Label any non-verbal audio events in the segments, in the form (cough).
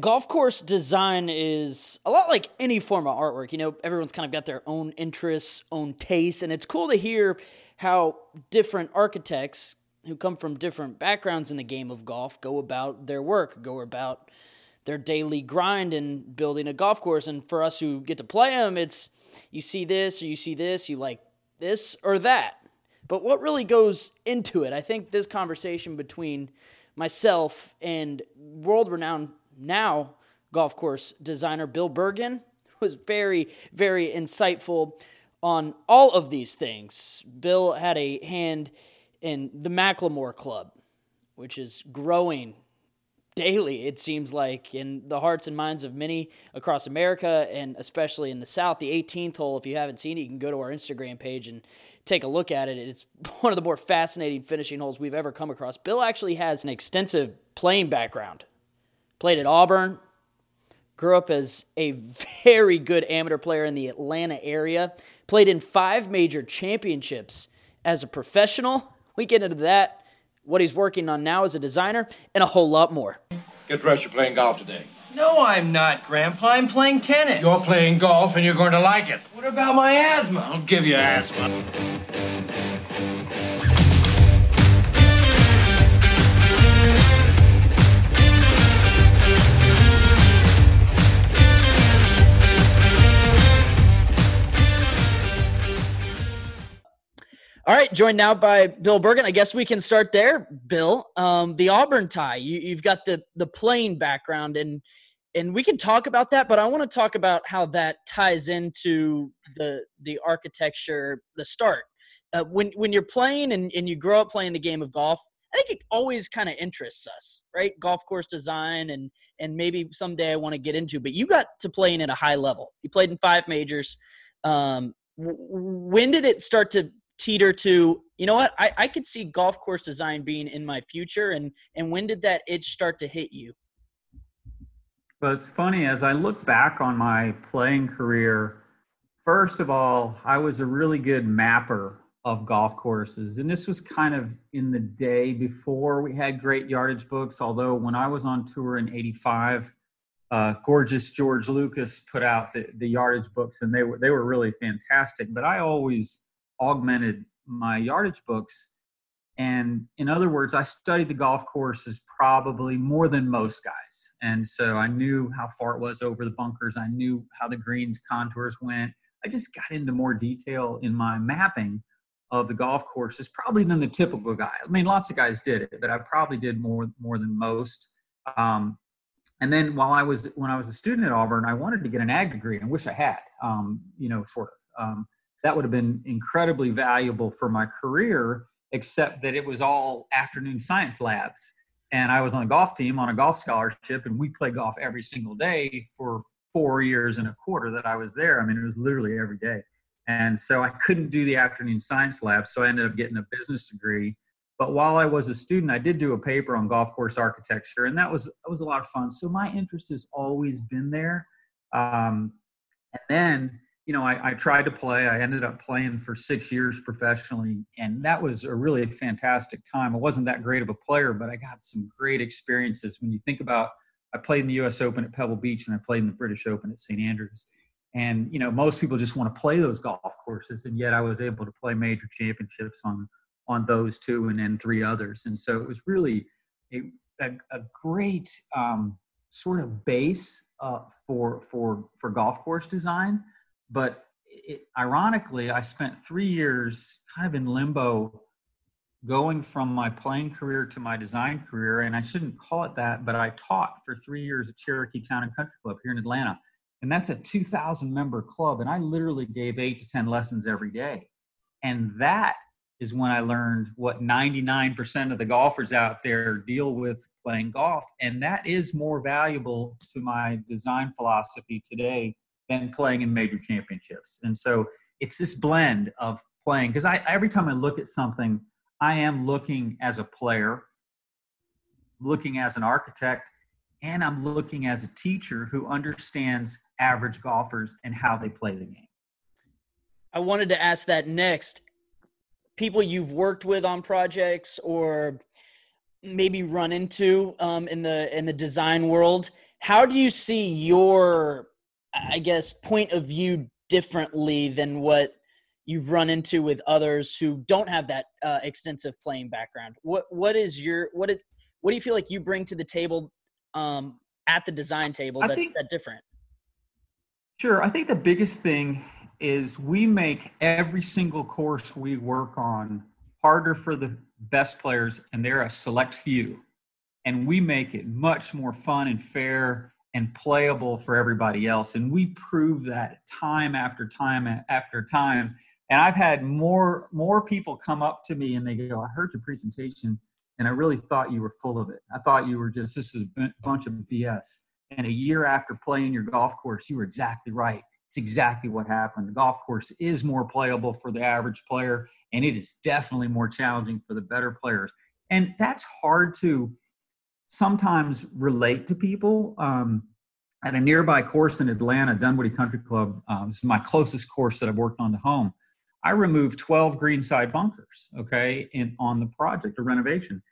Golf course design is a lot like any form of artwork. You know, everyone's kind of got their own interests, own tastes, and it's cool to hear how different architects who come from different backgrounds in the game of golf go about their work, go about their daily grind in building a golf course. And for us who get to play them, it's you see this or you see this, you like this or that. But what really goes into it? I think this conversation between myself and world renowned now golf course designer Bill Bergin was very, very insightful on all of these things. Bill had a hand in the McLemore Club, which is growing daily, it seems like, in the hearts and minds of many across America and especially in the South. The 18th hole, if you haven't seen it, you can go to our Instagram page and take a look at it. It's (laughs) one of the more fascinating finishing holes we've ever come across. Bill actually has an extensive playing background played at Auburn, grew up as a very good amateur player in the Atlanta area, played in five major championships as a professional. We get into that, what he's working on now as a designer, and a whole lot more. Get dressed, you're playing golf today. No, I'm not, Grandpa. I'm playing tennis. You're playing golf and you're going to like it. What about my asthma? I'll give you asthma. All right, joined now by Bill Bergin. I guess we can start there, Bill. Um, the Auburn tie. You, have got the the playing background, and and we can talk about that. But I want to talk about how that ties into the the architecture, the start. Uh, when when you're playing and, and you grow up playing the game of golf, I think it always kind of interests us, right? Golf course design and and maybe someday I want to get into. But you got to playing at a high level. You played in five majors. Um, when did it start to teeter to you know what? I, I could see golf course design being in my future and and when did that itch start to hit you? But it's funny as i look back on my playing career first of all i was a really good mapper of golf courses and this was kind of in the day before we had great yardage books although when i was on tour in 85 uh, gorgeous george lucas put out the, the yardage books and they were they were really fantastic but i always augmented my yardage books. And in other words, I studied the golf courses probably more than most guys. And so I knew how far it was over the bunkers. I knew how the greens contours went. I just got into more detail in my mapping of the golf courses probably than the typical guy. I mean, lots of guys did it, but I probably did more more than most. Um, and then while I was when I was a student at Auburn, I wanted to get an ag degree. I wish I had, um, you know, sort of. Um, that would have been incredibly valuable for my career, except that it was all afternoon science labs. And I was on a golf team on a golf scholarship, and we played golf every single day for four years and a quarter that I was there. I mean, it was literally every day. And so I couldn't do the afternoon science lab, so I ended up getting a business degree. But while I was a student, I did do a paper on golf course architecture, and that was that was a lot of fun. So my interest has always been there. Um, and then you know, I, I, tried to play. I ended up playing for six years professionally, and that was a really fantastic time. I wasn't that great of a player, but I got some great experiences. When you think about, I played in the U.S. Open at Pebble Beach, and I played in the British Open at St Andrews. And you know, most people just want to play those golf courses, and yet I was able to play major championships on on those two, and then three others. And so it was really a, a, a great um, sort of base uh, for for for golf course design but it, ironically, I spent three years kind of in limbo going from my playing career to my design career. And I shouldn't call it that, but I taught for three years at Cherokee Town and Country Club here in Atlanta. And that's a 2,000 member club. And I literally gave eight to 10 lessons every day. And that is when I learned what 99% of the golfers out there deal with playing golf. And that is more valuable to my design philosophy today than playing in major championships. And so it's this blend of playing because I every time I look at something, I am looking as a player, looking as an architect, and I'm looking as a teacher who understands average golfers and how they play the game. I wanted to ask that next. People you've worked with on projects or maybe run into um, in the in the design world How do you see your, I guess, point of view differently than what you've run into with others who don't have that uh, extensive playing background? What what is your what is what do you feel like you bring to the table um, at the design table that's think, that different? Sure, I think the biggest thing is we make every single course we work on harder for the best players, and they're a select few and we make it much more fun and fair and playable for everybody else. And we prove that time after time after time. And i've had more more people come up to me and they go i heard your presentation and i really thought you were full of it. I thought you were just this is a bunch of bs and a year after playing your golf course you were exactly right. It's exactly what happened. The golf course is more playable for the average player and it is definitely more challenging for the better players. And that's hard to sometimes relate to people. Um, at a nearby course in Atlanta, Dunwoody Country Club, um, this is my closest course that I've worked on to home. I removed 12 greenside bunkers, okay, in on the project, a renovation.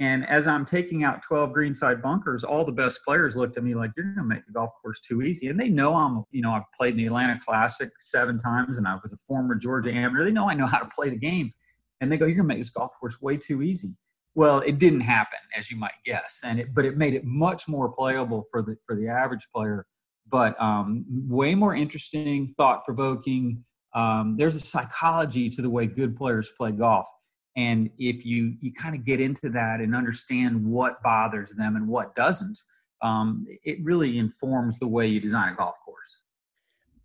And as I'm taking out 12 greenside bunkers, all the best players looked at me like, "You're going to make the golf course too easy." And they know I'm, you know, I've played in the Atlanta Classic seven times, and I was a former Georgia amateur. They know I know how to play the game, and they go, "You're going to make this golf course way too easy." Well, it didn't happen, as you might guess, and it, but it made it much more playable for the for the average player. But um, way more interesting, thought provoking. Um, there's a psychology to the way good players play golf, and if you you kind of get into that and understand what bothers them and what doesn't, um, it really informs the way you design a golf course.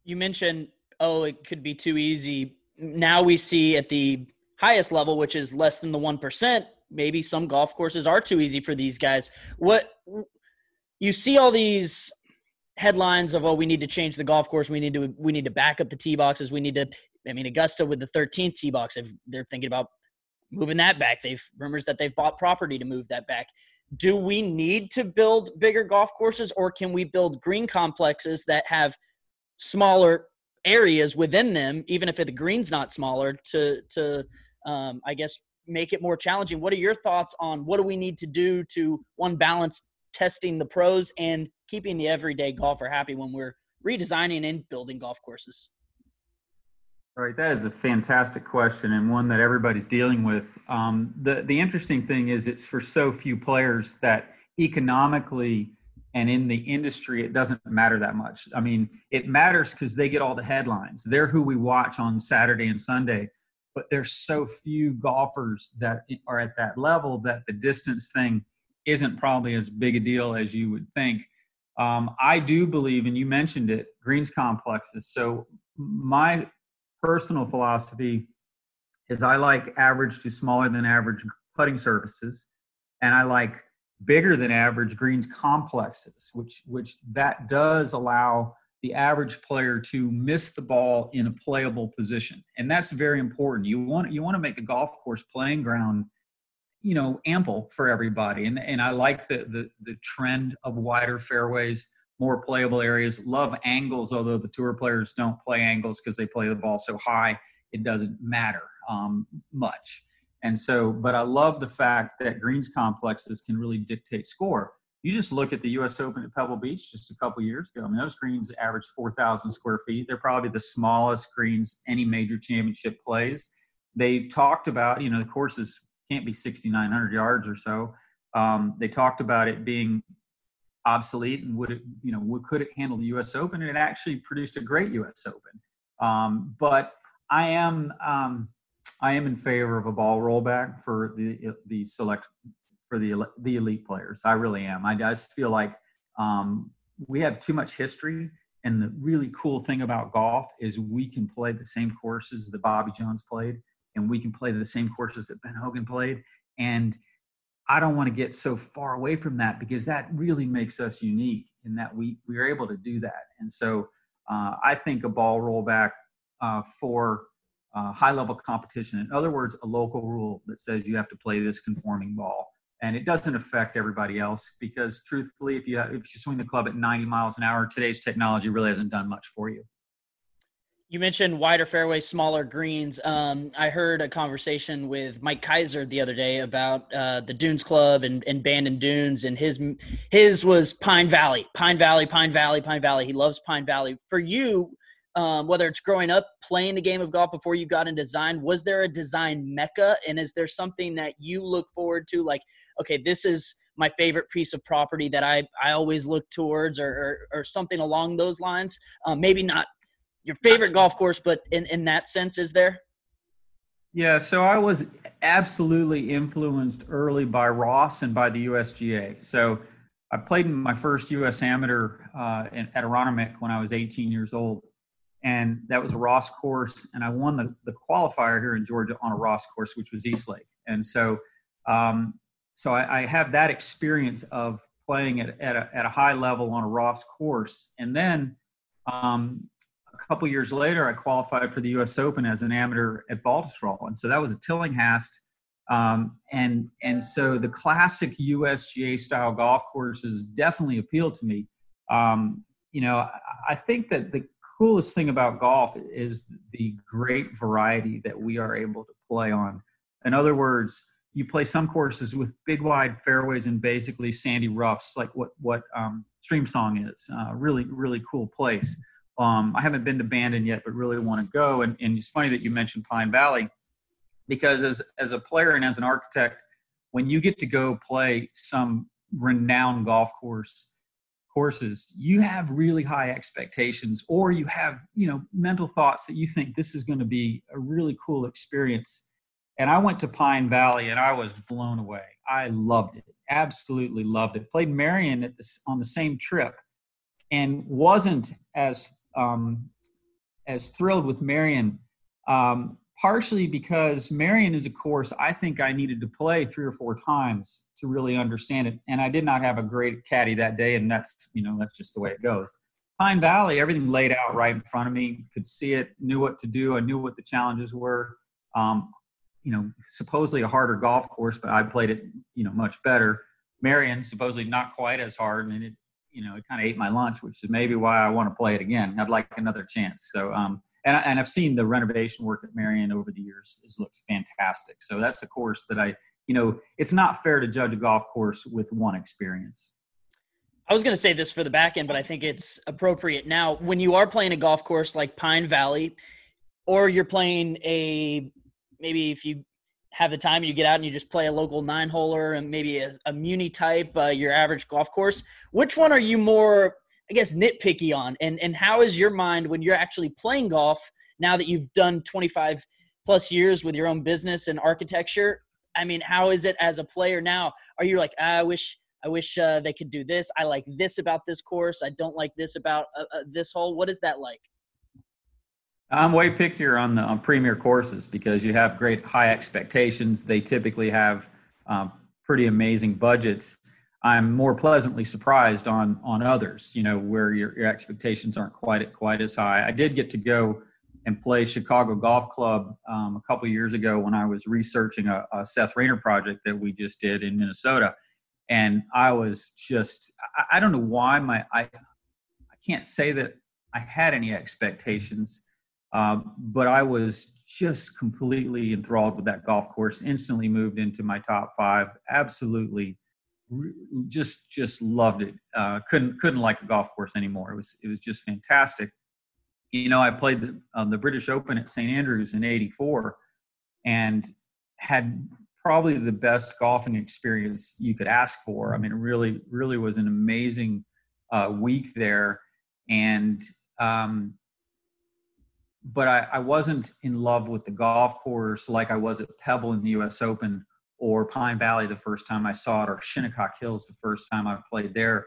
You mentioned, oh, it could be too easy. Now we see at the highest level, which is less than the one percent, maybe some golf courses are too easy for these guys. What you see all these headlines of oh we need to change the golf course. We need to we need to back up the tee boxes. We need to i mean augusta with the 13th tee box if they're thinking about moving that back. They've rumors that they've bought property to move that back. Do we need to build bigger golf courses or can we build green complexes that have smaller areas within them even if the green's not smaller to to um, i guess make it more challenging. What are your thoughts on what do we need to do to one balance testing the pros and keeping the everyday golfer happy when we're redesigning and building golf courses? All right, that is a fantastic question and one that everybody's dealing with. Um, the the interesting thing is, it's for so few players that economically and in the industry, it doesn't matter that much. I mean, it matters because they get all the headlines. They're who we watch on Saturday and Sunday but there's so few golfers that are at that level that the distance thing isn't probably as big a deal as you would think. Um, I do believe, and you mentioned it, greens complexes. So my personal philosophy is I like average to smaller than average putting surfaces, and I like bigger than average greens complexes, which which that does allow the average player to miss the ball in a playable position. And that's very important. You want you want to make the golf course playing ground you know ample for everybody. And and i like the the, the trend of wider fairways more playable areas. Love angles although the tour players don't play angles because they play the ball so high it doesn't matter um, much. And so but i love the fact that greens complexes can really dictate score you just look at the U.S. Open at Pebble Beach just a couple years ago. I mean, those greens average 4,000 square feet. They're probably the smallest greens any major championship plays. They talked about, you know, the courses can't be 6,900 yards or so. Um, they talked about it being obsolete and would it, you know, would, could it handle the U.S. Open? And it actually produced a great U.S. Open. Um, but I am um, I am in favor of a ball rollback for the the select for the the elite players. I really am. I just feel like um, we have too much history. And the really cool thing about golf is we can play the same courses that Bobby Jones played, and we can play the same courses that Ben Hogan played. And I don't want to get so far away from that because that really makes us unique in that we we are able to do that. And so uh, I think a ball rollback uh, for uh, high level competition, in other words, a local rule that says you have to play this conforming ball and it doesn't affect everybody else because truthfully if you if you swing the club at 90 miles an hour today's technology really hasn't done much for you You mentioned wider fairways, smaller greens. Um, I heard a conversation with Mike Keiser the other day about uh, the Dunes Club and, and Bandon Dunes, and his his was Pine Valley, Pine Valley, Pine Valley, Pine Valley. He loves Pine Valley. For you, um, whether it's growing up playing the game of golf before you got into design, was there a design mecca, and is there something that you look forward to? Like, okay, this is my favorite piece of property that I, I always look towards or, or, or something along those lines. Um, maybe not your favorite golf course, but in, in that sense, is there? Yeah, so I was absolutely influenced early by Ross and by the USGA. So I played in my first US amateur uh, in, at Aronimink when I was 18 years old. And that was a Ross course. And I won the, the qualifier here in Georgia on a Ross course, which was East Lake. And so, um, so I, I, have that experience of playing at, at, a, at a high level on a Ross course. And then um, a couple years later, I qualified for the U.S. Open as an amateur at Baltusrol, and so that was a Tillinghast. Um, and and so the classic USGA style golf courses definitely appealed to me. Um, you know, I, I think that the coolest thing about golf is the great variety that we are able to play on. In other words, you play some courses with big wide fairways and basically sandy roughs, like what what um, Streamsong is. Uh, really, really cool place. Um, I haven't been to Bandon yet, but really want to go. And, and it's funny that you mentioned Pine Valley because as, as a player and as an architect, when you get to go play some renowned golf course courses, you have really high expectations or you have, you know, mental thoughts that you think this is going to be a really cool experience. And I went to Pine Valley and I was blown away. I loved it. Absolutely loved it. Played merion at this on the same trip and wasn't as um, as thrilled with merion um, partially because Merion is a course I think I needed to play three or four times to really understand it, and I did not have a great caddy that day, and that's you know that's just the way it goes. Pine Valley, everything laid out right in front of me, could see it, knew what to do, I knew what the challenges were. Um, you know, supposedly a harder golf course, but I played it, you know, much better. Merion, supposedly not quite as hard, and it you know, it kind of ate my lunch, which is maybe why I want to play it again. I'd like another chance. So, um, and, I, and I've seen the renovation work at Merion over the years has looked fantastic. So that's a course that I, you know, it's not fair to judge a golf course with one experience. I was going to say this for the back end, but I think it's appropriate now. When you are playing a golf course like Pine Valley, or you're playing a maybe if you have the time, you get out and you just play a local nine holer and maybe a, a muni type, uh, your average golf course. Which one are you more, I guess, nitpicky on? And and how is your mind when you're actually playing golf now that you've done 25 plus years with your own business and architecture? I mean, how is it as a player now? Are you like, ah, I wish I wish uh, they could do this. I like this about this course. I don't like this about uh, uh this hole. What is that like? I'm way pickier on the on premier courses because you have great high expectations. They typically have um, pretty amazing budgets. I'm more pleasantly surprised on on others, you know, where your, your expectations aren't quite quite as high. I did get to go and play Chicago Golf Club um, a couple years ago when I was researching a, a, Seth Raynor project that we just did in Minnesota, and I was just I, I don't know why my I I can't say that I had any expectations um, but I was just completely enthralled with that golf course. Instantly moved into my top five. Absolutely, just just loved it. Uh, couldn't couldn't like a golf course anymore. It was it was just fantastic. You know, I played the um, the British Open at St Andrews in '84, and had probably the best golfing experience you could ask for. I mean, it really really was an amazing uh, week there, and um, but I, I, wasn't in love with the golf course like I was at Pebble in the U.S. Open or Pine Valley the first time I saw it, or Shinnecock Hills the first time I played there.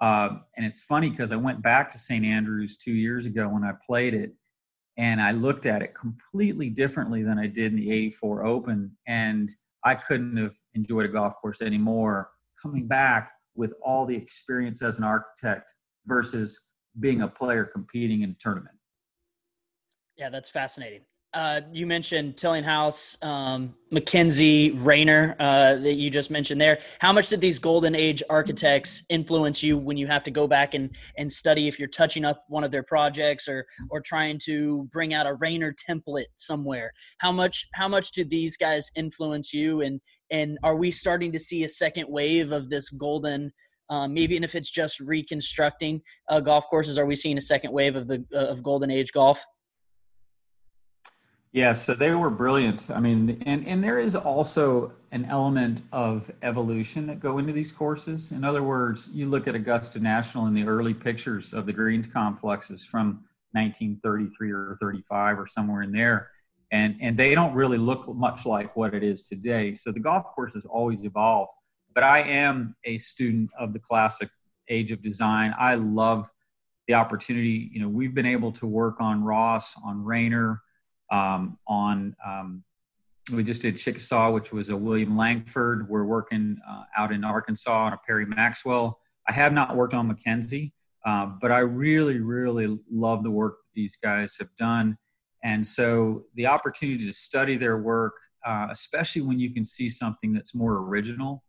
Uh, and it's funny because I went back to St. Andrews two years ago when I played it, and I looked at it completely differently than I did in the '84 Open, and I couldn't have enjoyed a golf course anymore. Coming back with all the experience as an architect versus being a player competing in a tournament. Yeah, that's fascinating. Uh, you mentioned Tillinghast, um, Mackenzie, Raynor uh, that you just mentioned there. How much did these golden age architects influence you when you have to go back and, and study if you're touching up one of their projects or or trying to bring out a Raynor template somewhere? How much how much do these guys influence you and and are we starting to see a second wave of this golden um, maybe even if it's just reconstructing uh, golf courses, are we seeing a second wave of the of golden age golf? Yeah, so they were brilliant. I mean, and and there is also an element of evolution that go into these courses. In other words, you look at Augusta National in the early pictures of the greens complexes from 1933 or 35 or somewhere in there, and and they don't really look much like what it is today. So the golf course has always evolved. But I am a student of the classic age of design. I love the opportunity. You know, we've been able to work on Ross, on Raynor um, on um, we just did Chickasaw, which was a William Langford. We're working uh, out in Arkansas on a Perry Maxwell. I have not worked on Mackenzie, uh, but I really, really love the work these guys have done. And so the opportunity to study their work, uh, especially when you can see something that's more original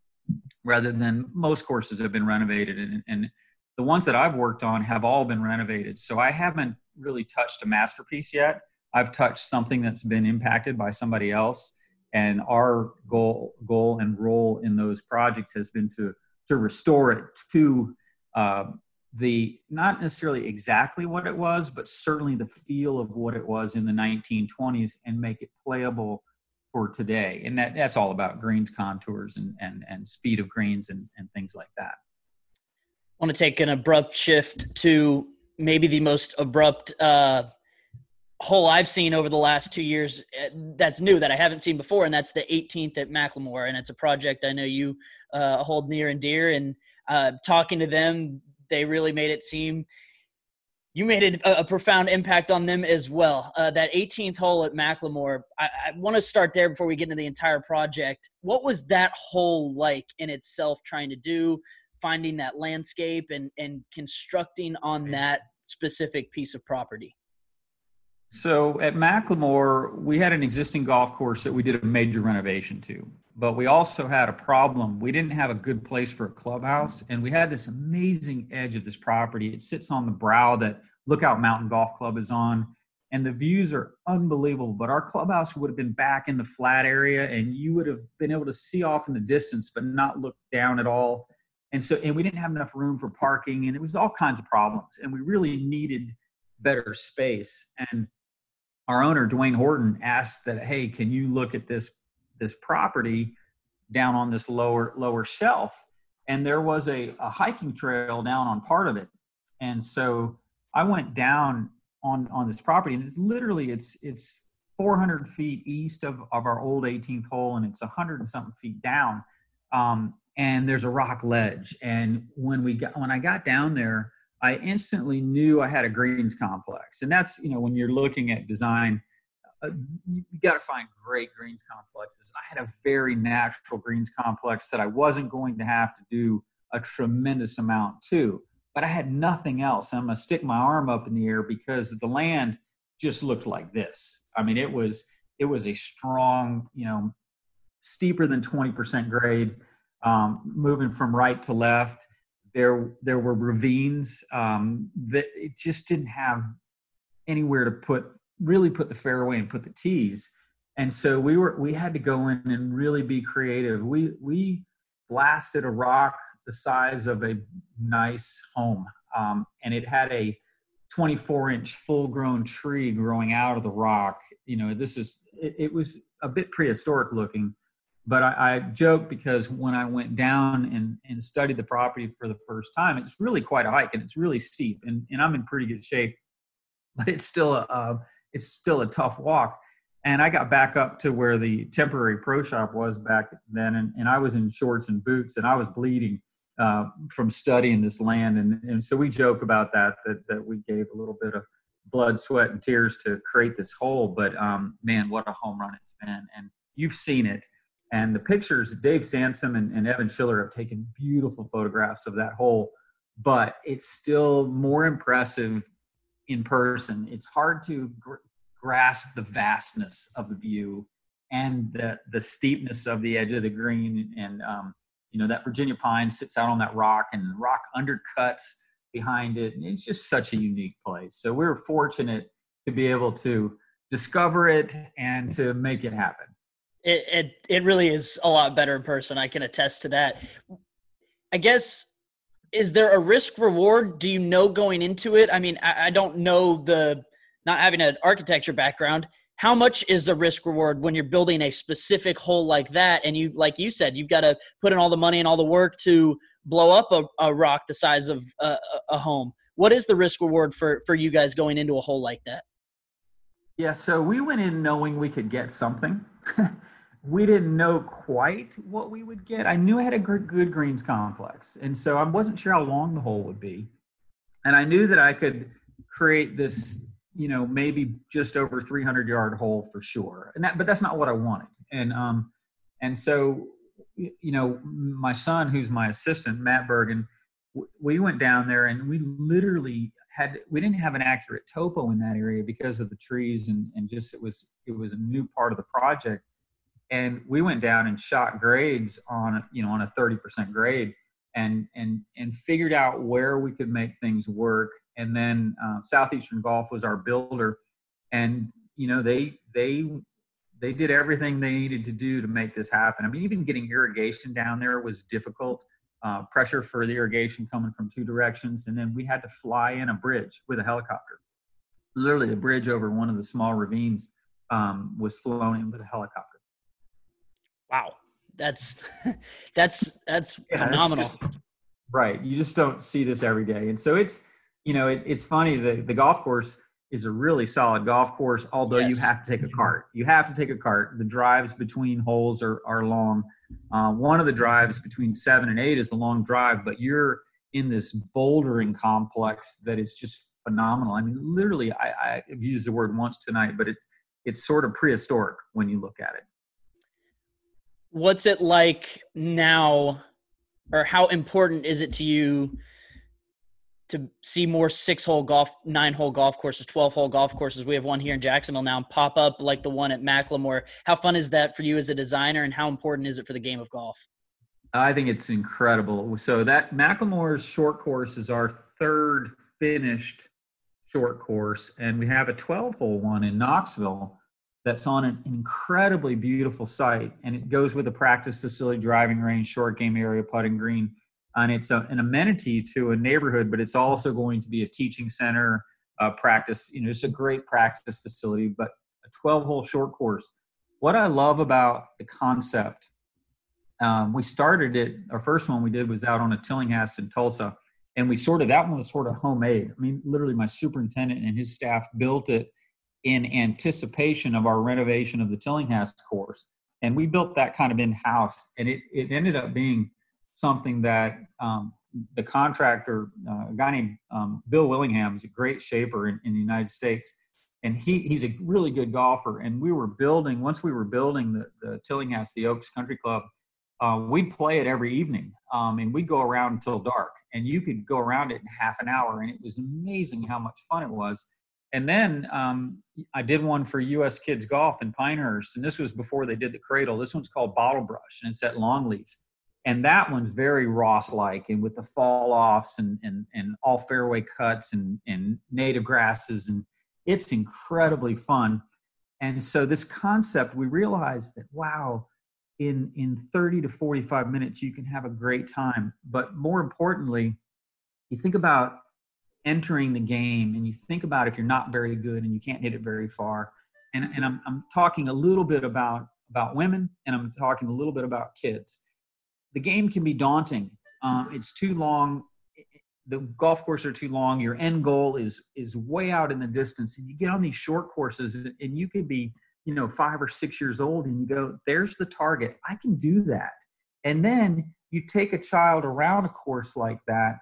rather than most courses have been renovated. And, and the ones that I've worked on have all been renovated. So I haven't really touched a masterpiece yet I've touched something that's been impacted by somebody else, and our goal goal and role in those projects has been to to restore it to uh, the not necessarily exactly what it was, but certainly the feel of what it was in the 1920s, and make it playable for today. And that, that's all about greens contours and and and speed of greens and and things like that. I want to take an abrupt shift to maybe the most abrupt uh, hole I've seen over the last two years eh, that's new that I haven't seen before, and that's the 18th at McLemore, and it's a project I know you uh, hold near and dear. And uh, talking to them, they really made it seem you made a, a profound impact on them as well. Uh, that 18th hole at McLemore, I, I want to start there before we get into the entire project. What was that hole like in itself, trying to do? finding that landscape and and constructing on that specific piece of property so at McLemore, we had an existing golf course that we did a major renovation to, but we also had a problem. We didn't have a good place for a clubhouse, and we had this amazing edge of this property. It sits on the brow that Lookout Mountain Golf Club is on, and the views are unbelievable. But our clubhouse would have been back in the flat area, and you would have been able to see off in the distance, but not look down at all. And so, and we didn't have enough room for parking, and it was all kinds of problems. And we really needed better space. And our owner Duane Horton asked that, hey, can you look at this this property down on this lower lower shelf? And there was a, a hiking trail down on part of it. And so I went down on on this property, and it's literally it's it's 400 feet east of, of our old 18th hole, and it's 100 and something feet down. Um, and there's a rock ledge. And when we got when I got down there, I instantly knew I had a greens complex. And that's, you know, when you're looking at design, uh, you, got to find great greens complexes. I had a very natural greens complex that I wasn't going to have to do a tremendous amount to, but I had nothing else. I'm going to stick my arm up in the air because the land just looked like this. I mean, it was, it was a strong, you know, steeper than 20% grade, um, moving from right to left there there were ravines um, that it just didn't have anywhere to put really put the fairway and put the tees. And so we were we had to go in and really be creative. We we blasted a rock the size of a nice home um, and it had a 24 inch full grown tree growing out of the rock. You know this is it, it was a bit prehistoric looking but I, I joke because when I went down and, and studied the property for the first time, it's really quite a hike and it's really steep and, and I'm in pretty good shape, (laughs) but it's still a, uh, it's still a tough walk. And I got back up to where the temporary pro shop was back then. And, and I was in shorts and boots and I was bleeding uh, from studying this land. And, and so we joke about that, that, that we gave a little bit of blood, sweat and tears to create this hole. But um, man, what a home run it's been. And you've seen it and the pictures, Dave Sansom and, and Evan Schiller have taken beautiful photographs of that hole, but it's still more impressive in person. It's hard to gr- grasp the vastness of the view and the the steepness of the edge of the green. And um, you know that Virginia pine sits out on that rock and the rock undercuts behind it. And it's just such a unique place. So we we're fortunate to be able to discover it and to make it happen it, it it really is a lot better in person i can attest to that. I guess is there a risk reward? Do you know going into it? I mean I, I don't know the not having an architecture background. How much is a risk reward when you're building a specific hole like that and you like you said you've got to put in all the money and all the work to blow up a, a rock the size of a, a, home? What is the risk reward for for you guys going into a hole like that? Yeah so we went in knowing we could get something (laughs) we didn't know quite what we would get i knew i had a good, greens complex and so i wasn't sure how long the hole would be and i knew that i could create this you know, maybe just over 300 yard hole for sure. And that, but that's not what I wanted. And, um, and so, you know, my son, who's my assistant, Matt Bergin, we went down there and we literally had, we didn't have an accurate topo in that area because of the trees and, and just, it was, it was a new part of the project. And we went down and shot grades on, you know, on a 30% grade and, and, and figured out where we could make things work and then uh, Southeastern Golf was our builder, and you know they they they did everything they needed to do to make this happen. I mean, even getting irrigation down there was difficult. Uh, pressure for the irrigation coming from two directions, and then we had to fly in a bridge with a helicopter. Literally, a bridge over one of the small ravines um, was flown in with a helicopter. Wow, that's (laughs) that's that's yeah, phenomenal. (laughs) right, you just don't see this every day, and so it's you know, it, it's funny. The the golf course is a really solid golf course, although yes. you have to take a cart. You have to take a cart. The drives between holes are are long. Uh, one of the drives between seven and eight is a long drive, but you're in this bouldering complex that is just phenomenal. I mean, literally, I, I've used the word once tonight, but it's it's sort of prehistoric when you look at it. What's it like now, or how important is it to you to see more six hole golf, nine hole golf courses, 12 hole golf courses. We have one here in Jacksonville now pop up like the one at McLemore. How fun is that for you as a designer and how important is it for the game of golf? I think it's incredible. So that McLemore's short course is our third finished short course. And we have a 12 hole one in Knoxville that's on an incredibly beautiful site. And it goes with a practice facility, driving range, short game area, putting green and it's a, an amenity to a neighborhood, but it's also going to be a teaching center, uh, practice. You know, it's a great practice facility, but a 12 hole short course. What I love about the concept, um, we started it. Our first one we did was out on a Tillinghast in Tulsa, and we sort of that one was sort of homemade. I mean, literally, my superintendent and his staff built it in anticipation of our renovation of the Tillinghast course, and we built that kind of in house, and it it ended up being something that um, the contractor, uh, a guy named um, Bill Willingham, is a great shaper in, in, the United States, and he he's a really good golfer. And we were building once we were building the, the Tillinghast, the Oaks Country Club. Uh, we'd play it every evening, um, and we'd go around until dark. And you could go around it in half an hour, and it was amazing how much fun it was. And then um, I did one for U.S. Kids Golf in Pinehurst, and this was before they did the Cradle. This one's called Bottle Brush, and it's at Longleaf and that one's very Ross like and with the fall offs and, and, and all fairway cuts and, and native grasses and it's incredibly fun. And so this concept, we realized that wow, in in 30 to 45 minutes you can have a great time. But more importantly, you think about entering the game and you think about if you're not very good and you can't hit it very far. And, and I'm, I'm talking a little bit about about women and I'm talking a little bit about kids the game can be daunting. Um, it's too long. The golf courses are too long. Your end goal is is way out in the distance, and you get on these short courses, and you could be, you know, five or six years old, and you go, "There's the target. I can do that." And then you take a child around a course like that,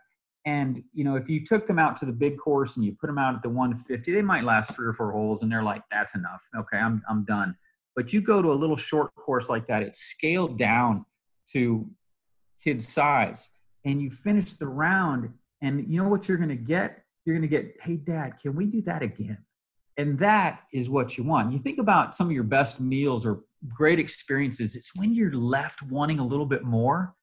and you know, if you took them out to the big course and you put them out at the 150, they might last three or four holes, and they're like, "That's enough. Okay, I'm I'm done." But you go to a little short course like that, it's scaled down to kid's size and you finish the round and you know what you're going to get you're going to get hey dad can we do that again And that is what you want. You think about some of your best meals or great experiences, it's when you're left wanting a little bit more.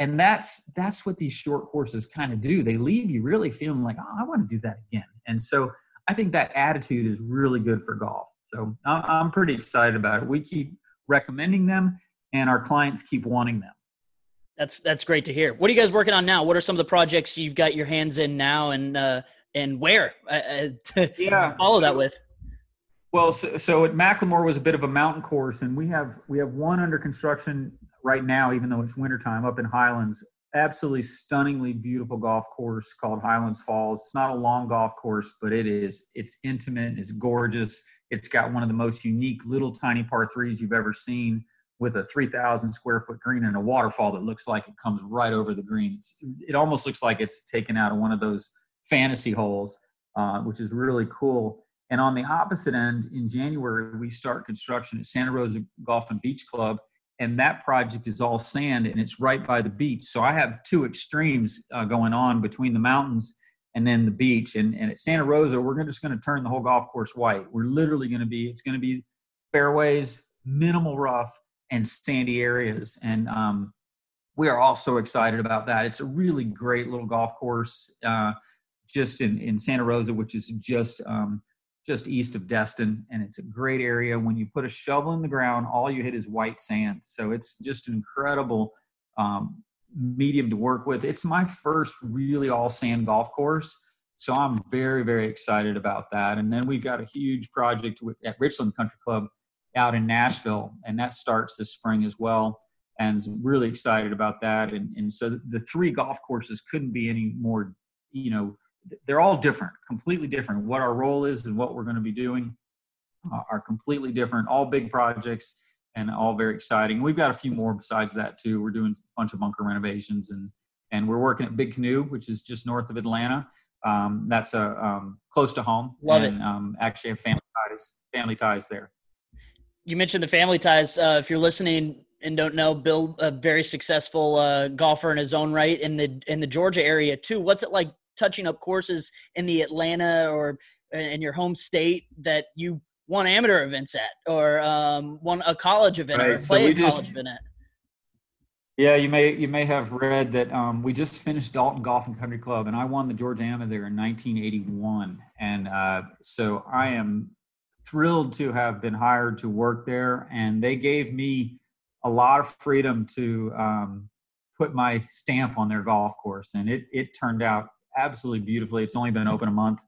And that's that's what these short courses kind of do. They leave you really feeling like, oh, I want to do that again. And so I think that attitude is really good for golf. So I'm pretty excited about it. We keep recommending them, and our clients keep wanting them. That's that's great to hear. What are you guys working on now? What are some of the projects you've got your hands in now, and uh, and where uh, uh (laughs) to yeah, follow so, that with? Well, so, so at McLemore was a bit of a mountain course, and we have we have one under construction right now, even though it's wintertime, up in Highlands. Absolutely stunningly beautiful golf course called Highlands Falls. It's not a long golf course, but it is. It's intimate. It's gorgeous. It's got one of the most unique little tiny par threes you've ever seen with a 3,000 square foot green and a waterfall that looks like it comes right over the green. It's, it almost looks like it's taken out of one of those fantasy holes, uh, which is really cool. And on the opposite end, in January, we start construction at Santa Rosa Golf and Beach Club. And that project is all sand and it's right by the beach. So I have two extremes uh, going on between the mountains and then the beach. And, and at Santa Rosa, we're just going to turn the whole golf course white. We're literally going to be, it's going to be fairways, minimal rough, and sandy areas. And um, we are all so excited about that. It's a really great little golf course uh, just in, in Santa Rosa, which is just um, just east of Destin. And it's a great area. When you put a shovel in the ground, all you hit is white sand. So it's just an incredible um, medium to work with. It's my first really all sand golf course. So I'm very, very excited about that. And then we've got a huge project at Richland Country Club out in Nashville, and that starts this spring as well. And really excited about that. And, and so the three golf courses couldn't be any more, you know, they're all different, completely different. What our role is and what we're going to be doing uh, are completely different. All big projects and all very exciting. We've got a few more besides that too. We're doing a bunch of bunker renovations and and we're working at Big Canoe, which is just north of Atlanta. Um, that's a um, close to home. Love and, it. Um, actually, have family ties, family ties there you mentioned the family ties. Uh, if you're listening and don't know, Bill, a very successful uh, golfer in his own right in the in the Georgia area too. What's it like touching up courses in the Atlanta or in your home state that you won amateur events at, or um, won a college event right. or play so a just, college event at? Yeah, you may you may have read that um, we just finished Dalton Golf and Country Club, and I won the Georgia Amateur there in 1981, and uh, so I am thrilled to have been hired to work there, and they gave me a lot of freedom to um, put my stamp on their golf course, and it it turned out absolutely beautifully. It's only been open a month.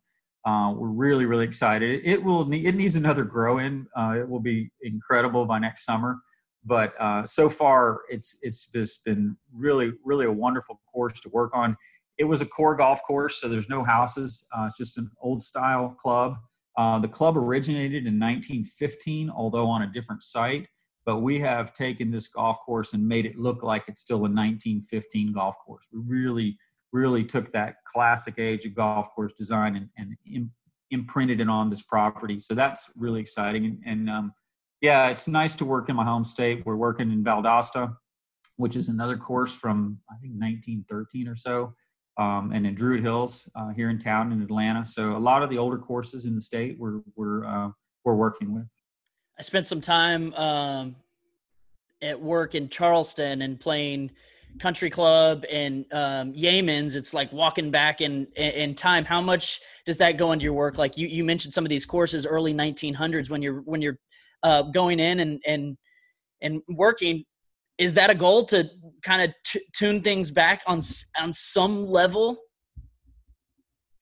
Uh, we're really really excited. It will need, it needs another grow in. Uh, it will be incredible by next summer, but uh, so far it's it's just been really really a wonderful course to work on. It was a core golf course, so there's no houses. Uh, it's just an old style club. Uh, the club originated in 1915, although on a different site, but we have taken this golf course and made it look like it's still a 1915 golf course. We really, really took that classic age of golf course design and, and Im- imprinted it on this property. So that's really exciting. And, and um, yeah, it's nice to work in my home state. We're working in Valdosta, which is another course from, I think, 1913 or so um, and in Druid Hills uh, here in town in Atlanta. So a lot of the older courses in the state we're we're uh, we're working with. I spent some time um, at work in Charleston and playing country club and um, Yeamans. It's like walking back in in time. How much does that go into your work? Like you you mentioned some of these courses early 1900s when you're when you're uh, going in and and and working is that a goal to kind of t- tune things back on on some level?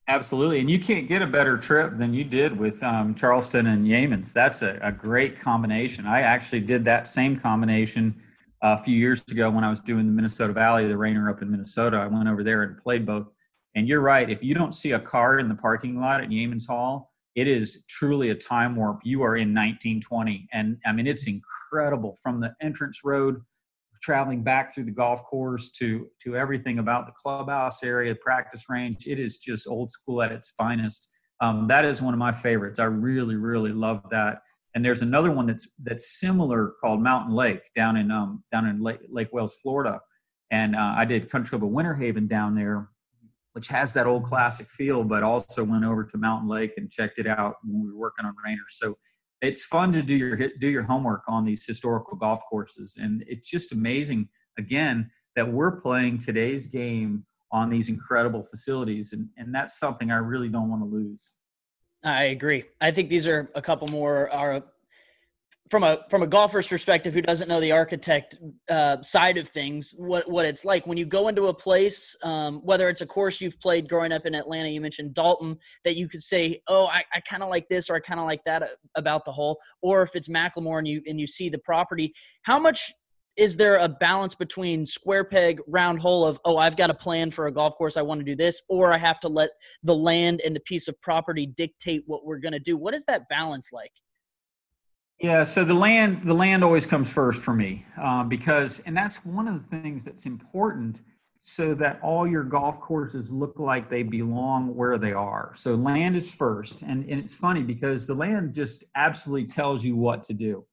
Absolutely, and you can't get a better trip than you did with um, Charleston and Yeamans. That's a, a, great combination. I actually did that same combination a few years ago when I was doing the Minnesota Valley, the Raynor up in Minnesota. I went over there and played both. And you're right. If you don't see a car in the parking lot at Yeamans Hall, it is truly a time warp. You are in 1920, and I mean it's incredible from the entrance road traveling back through the golf course to to everything about the clubhouse area, practice range. It is just old school at its finest. Um, that is one of my favorites. I really, really love that. And there's another one that's that's similar called Mountain Lake down in um, down in Lake, Lake Wales, Florida. And uh, I did Country Club of Winter Haven down there which has that old classic feel, but also went over to Mountain Lake and checked it out when we were working on Raynor. So it's fun to do your do your homework on these historical golf courses, and it's just amazing again that we're playing today's game on these incredible facilities, and and that's something I really don't want to lose. I agree. I think these are a couple more are from a from a golfer's perspective who doesn't know the architect uh, side of things what what it's like when you go into a place um, whether it's a course you've played growing up in atlanta you mentioned dalton that you could say oh i, I kind of like this or i kind of like that about the hole or if it's mclemore and you and you see the property how much is there a balance between square peg round hole of oh i've got a plan for a golf course i want to do this or i have to let the land and the piece of property dictate what we're going to do what is that balance like yeah, so the land the land always comes first for me uh, because, and that's one of the things that's important, so that all your golf courses look like they belong where they are. So land is first, and, and it's funny because the land just absolutely tells you what to do.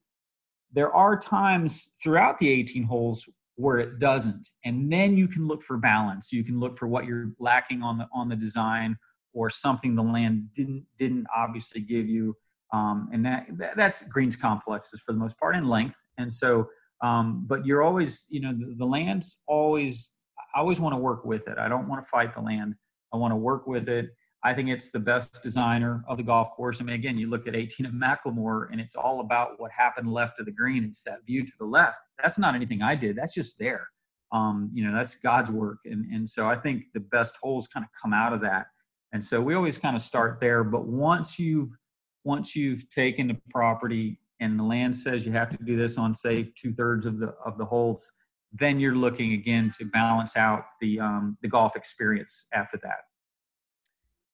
There are times throughout the 18 holes where it doesn't, and then you can look for balance. You can look for what you're lacking on the on the design or something the land didn't didn't obviously give you um, and that, that, that's greens complexes for the most part in length. And so, um, but you're always, you know, the, the land's always. I always want to work with it. I don't want to fight the land. I want to work with it. I think it's the best designer of the golf course. I mean, again, you look at 18 of McLemore, and it's all about what happened left of the green. It's that view to the left. That's not anything I did. That's just there. Um, you know, that's God's work. And and so I think the best holes kind of come out of that. And so we always kind of start there. But once you've once you've taken the property and the land says you have to do this on say two thirds of the of the holes, then you're looking again to balance out the um, the golf experience after that.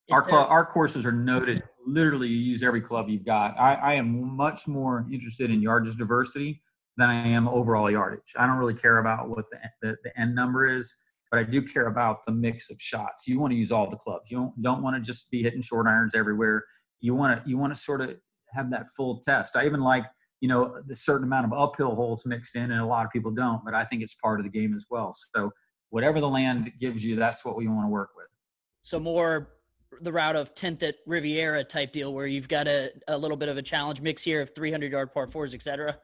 Is our club, our courses are noted. Literally, you use every club you've got. I, I am much more interested in yardage diversity than I am overall yardage. I don't really care about what the, the, the end number is, but I do care about the mix of shots. You want to use all the clubs. You don't don't want to just be hitting short irons everywhere you want to you want to sort of have that full test. I even like you know the certain amount of uphill holes mixed in, and a lot of people don't, but I think it's part of the game as well. So whatever the land gives you, that's what we want to work with. So more the route of 10th at Riviera type deal where you've got a, a little bit of a challenge mix here of 300 yard par fours, etc.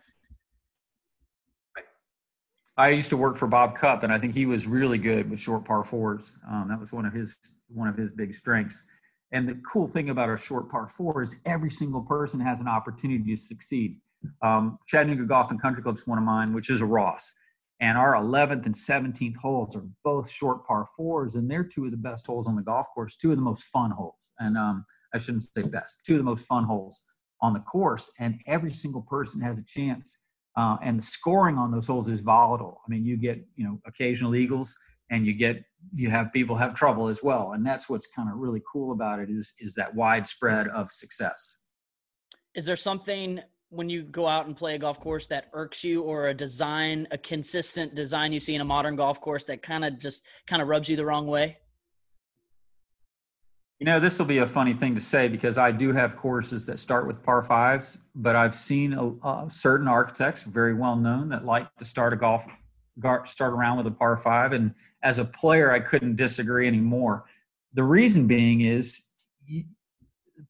I used to work for Bob Cupp, and I think he was really good with short par fours. Um, that was one of his one of his big strengths. And the cool thing about our short par four is every single person has an opportunity to succeed. Um, Chattanooga Golf and Country Club is one of mine, which is a Ross. And our 11th and 17th holes are both short par fours, and they're two of the best holes on the golf course, two of the most fun holes. And um, I shouldn't say best, two of the most fun holes on the course. And every single person has a chance. Uh, and the scoring on those holes is volatile. I mean, you get, you know, occasional eagles, and you get you have people have trouble as well and that's what's kind of really cool about it is is that widespread of success is there something when you go out and play a golf course that irks you or a design a consistent design you see in a modern golf course that kind of just kind of rubs you the wrong way you know this will be a funny thing to say because i do have courses that start with par fives but i've seen a, uh, certain architects very well known that like to start a golf start around with a par five and as a player, I couldn't disagree anymore. The reason being is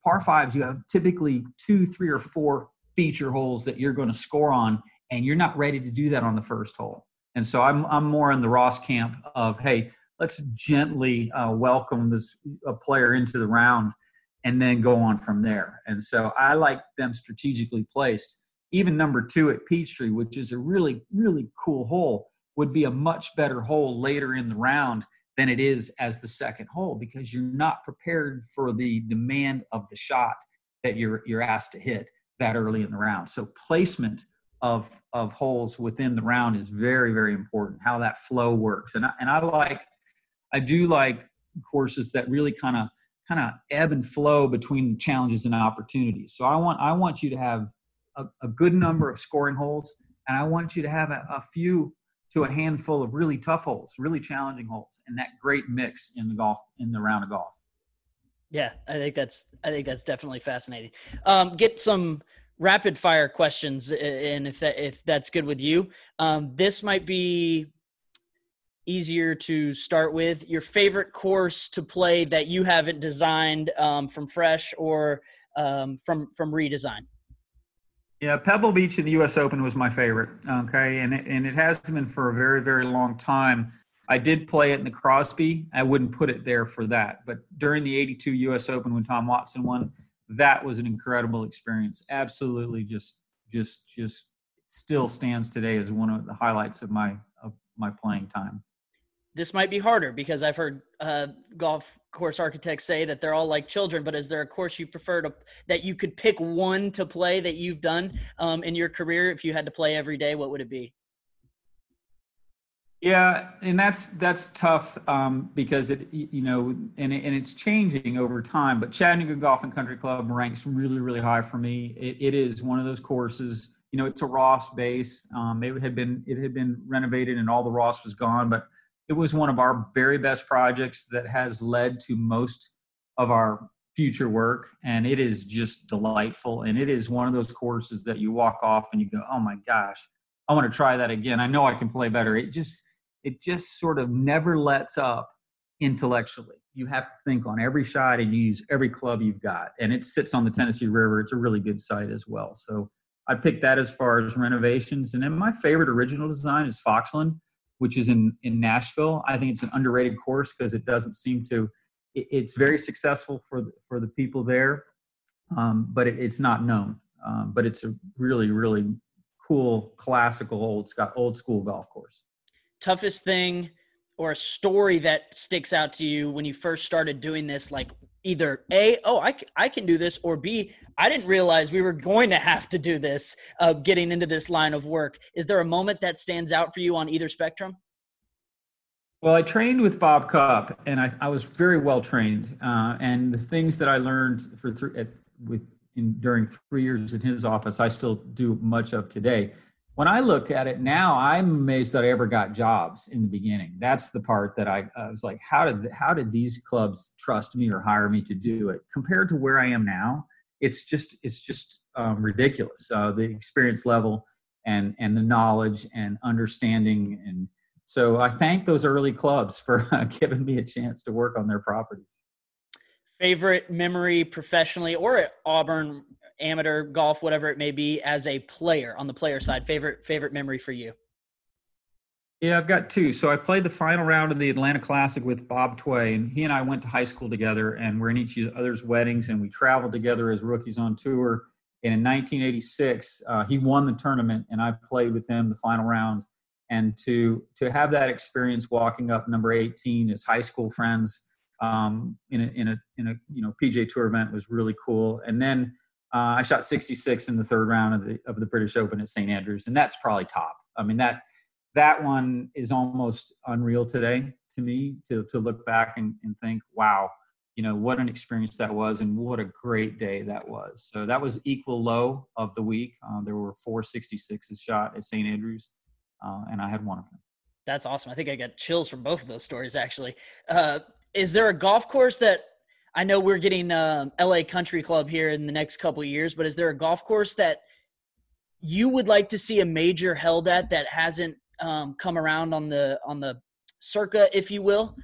par fives, you have typically two, three, or four feature holes that you're going to score on, and you're not ready to do that on the first hole. And so I'm, I'm more in the Ross camp of, hey, let's gently uh, welcome this a player into the round and then go on from there. And so I like them strategically placed. Even number two at Peachtree, which is a really, really cool hole would be a much better hole later in the round than it is as the second hole because you're not prepared for the demand of the shot that you're you're asked to hit that early in the round. So placement of of holes within the round is very very important. How that flow works, and I, and I like I do like courses that really kind of kind of ebb and flow between challenges and opportunities. So I want I want you to have a, a good number of scoring holes, and I want you to have a, a few to a handful of really tough holes, really challenging holes, and that great mix in the golf in the round of golf. Yeah, I think that's I think that's definitely fascinating. Um, get some rapid fire questions, and if that if that's good with you, um, this might be easier to start with. Your favorite course to play that you haven't designed um, from fresh or um, from from redesign. Yeah, Pebble Beach in the U.S. Open was my favorite. Okay, and it, and it has been for a very very long time. I did play it in the Crosby. I wouldn't put it there for that, but during the '82 U.S. Open when Tom Watson won, that was an incredible experience. Absolutely, just just just still stands today as one of the highlights of my of my playing time this might be harder because I've heard uh, golf course architects say that they're all like children. But is there a course you prefer to that you could pick one to play that you've done um, in your career? If you had to play every day, what would it be? Yeah, and that's that's tough um, because it you know and it, and it's changing over time. But Chattanooga Golf and Country Club ranks really really high for me. It, it is one of those courses. You know, it's a Ross base. Um, it had been it had been renovated and all the Ross was gone, but it was one of our very best projects that has led to most of our future work and it is just delightful and it is one of those courses that you walk off and you go oh my gosh i want to try that again i know i can play better it just it just sort of never lets up intellectually you have to think on every shot and you use every club you've got and it sits on the tennessee river it's a really good site as well so i picked that as far as renovations and then my favorite original design is foxland which is in in Nashville. I think it's an underrated course because it doesn't seem to. It, it's very successful for the, for the people there, um, but it, it's not known. Um, but it's a really really cool classical old old school golf course. Toughest thing or a story that sticks out to you when you first started doing this like either a oh I, I can do this or b i didn't realize we were going to have to do this uh, getting into this line of work. Is there a moment that stands out for you on either spectrum? Well i trained with bob cupp and i, I was very well trained uh, and the things that i learned for th- at, with in, during three years in his office i still do much of today when I look at it now, I'm amazed that I ever got jobs in the beginning. That's the part that I, I, was like, how did how did these clubs trust me or hire me to do it compared to where I am now? It's just it's just um, ridiculous. Uh, the experience level and and the knowledge and understanding and so I thank those early clubs for uh, (laughs) giving me a chance to work on their properties. Favorite memory professionally or at Auburn amateur golf, whatever it may be, as a player on the player side? Favorite favorite memory for you? Yeah, I've got two. So I played the final round of the Atlanta Classic with Bob Tway, and he and I went to high school together, and we're in each other's weddings, and we traveled together as rookies on tour. And in 1986, uh, he won the tournament, and I played with him the final round. And to to have that experience, walking up number 18 as high school friends um, in a in a in a you know PGA Tour event was really cool. And then uh, I shot 66 in the third round of the of the British Open at St Andrews, and that's probably top. I mean that that one is almost unreal today to me to to look back and, and think, wow, you know what an experience that was, and what a great day that was. So that was equal low of the week. Uh, there were four 66s shot at St Andrews, uh, and I had one of them. That's awesome. I think I got chills from both of those stories. Actually, uh, is there a golf course that I know we're getting uh, LA Country Club here in the next couple years, but is there a golf course that you would like to see a major held at that hasn't um, come around on the on the circa, if you will,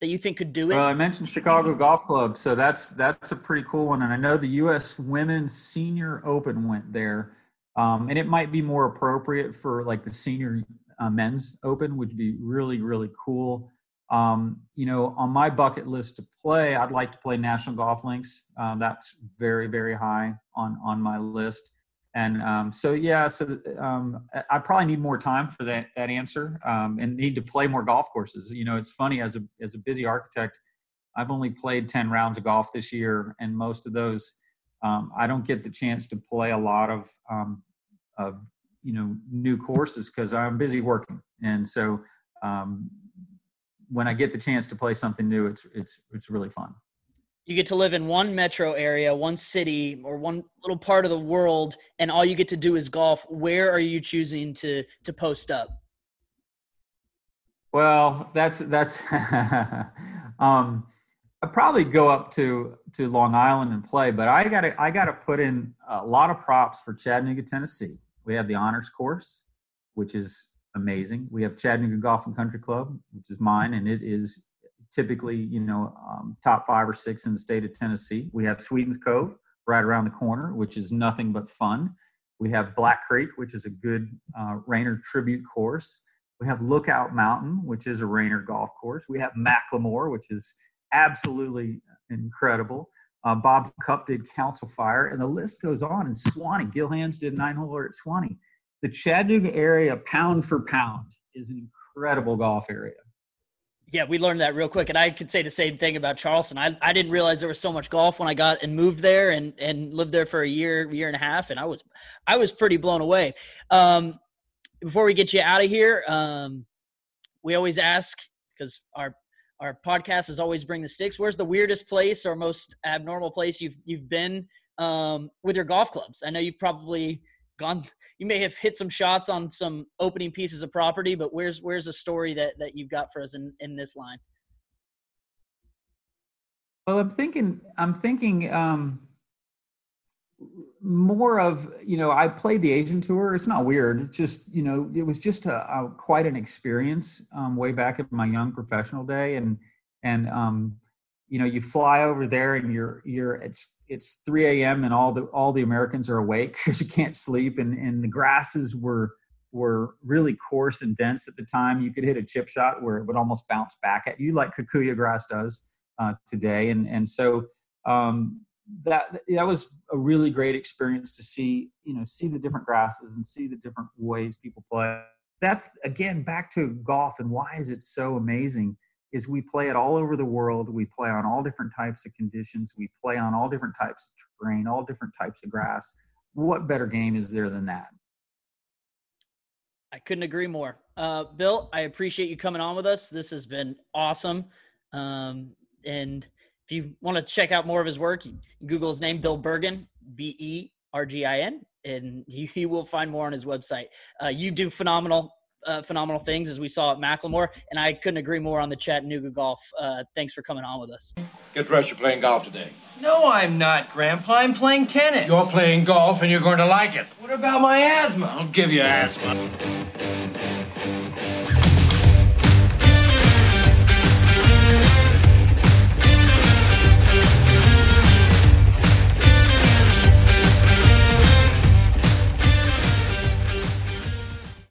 that you think could do it? Well, I mentioned Chicago Golf Club, so that's that's a pretty cool one, and I know the U.S. Women's Senior Open went there, um, and it might be more appropriate for like the Senior uh, Men's Open, would be really really cool. Um, you know, on my bucket list to play, I'd like to play National Golf Links. Um, that's very, very high on on my list. And um, so, yeah, so um, I probably need more time for that that answer, um, and need to play more golf courses. You know, it's funny as a as a busy architect, I've only played ten rounds of golf this year, and most of those, um, I don't get the chance to play a lot of of you know new courses because I'm busy working, and so um, when I get the chance to play something new, it's it's it's really fun. You get to live in one metro area, one city, or one little part of the world, and all you get to do is golf. Where are you choosing to to post up? Well, that's that's. (laughs) um, I probably go up to to Long Island and play, but I got to I got to put in a lot of props for Chattanooga, Tennessee. We have the honors course, which is amazing. We have Chattanooga Golf and Country Club, which is mine, and it is typically, you know, um, top five or six in the state of Tennessee. We have Sweetens Cove right around the corner, which is nothing but fun. We have Black Creek, which is a good uh, Raynor tribute course. We have Lookout Mountain, which is a Raynor golf course. We have McLemore, which is absolutely incredible. Uh, Bob Cupp did Council Fire, and the list goes on. And Sewanee, Gil Hanse did nine hole at Sewanee. The Chattanooga area, pound for pound, is an incredible golf area. Yeah, we learned that real quick, and I could say the same thing about Charleston. I, I didn't realize there was so much golf when I got and moved there and and lived there for a year, year and a half, and I was I was pretty blown away. Um, before we get you out of here, um, we always ask because our our podcast is always bring the sticks. Where's the weirdest place or most abnormal place you've you've been um, with your golf clubs? I know you've probably gone you may have hit some shots on some opening pieces of property but where's where's a story that that you've got for us in in this line? Well i'm thinking i'm thinking um more of you know i played the asian tour. It's not weird. It's just you know it was just a, a quite an experience um, way back in my young professional day. And and um you know you fly over there and you're you're it's it's 3 a.m and all the all the americans are awake (laughs) because you can't sleep. And and the grasses were were really coarse and dense at the time. You could hit a chip shot where it would almost bounce back at you like kikuyu grass does uh, today. And and so um, that that was a really great experience to see you know see the different grasses and see the different ways people play. That's again back to golf and why is it so amazing is we play it all over the world. We play on all different types of conditions. We play on all different types of terrain, all different types of grass. What better game is there than that? I couldn't agree more. Uh, Bill, I appreciate you coming on with us. This has been awesome. Um, and if you want to check out more of his work, Google his name, Bill Bergin, B E R G I N, and (laughs) he, he, will find more on his website. Uh, you do phenomenal uh, phenomenal things as we saw at McLemore, and I couldn't agree more on the Chattanooga golf. Uh, thanks for coming on with us. Get dressed. You're playing golf today. No, I'm not, Grandpa. I'm playing tennis. You're playing golf, and you're going to like it. What about my asthma? I'll give you asthma.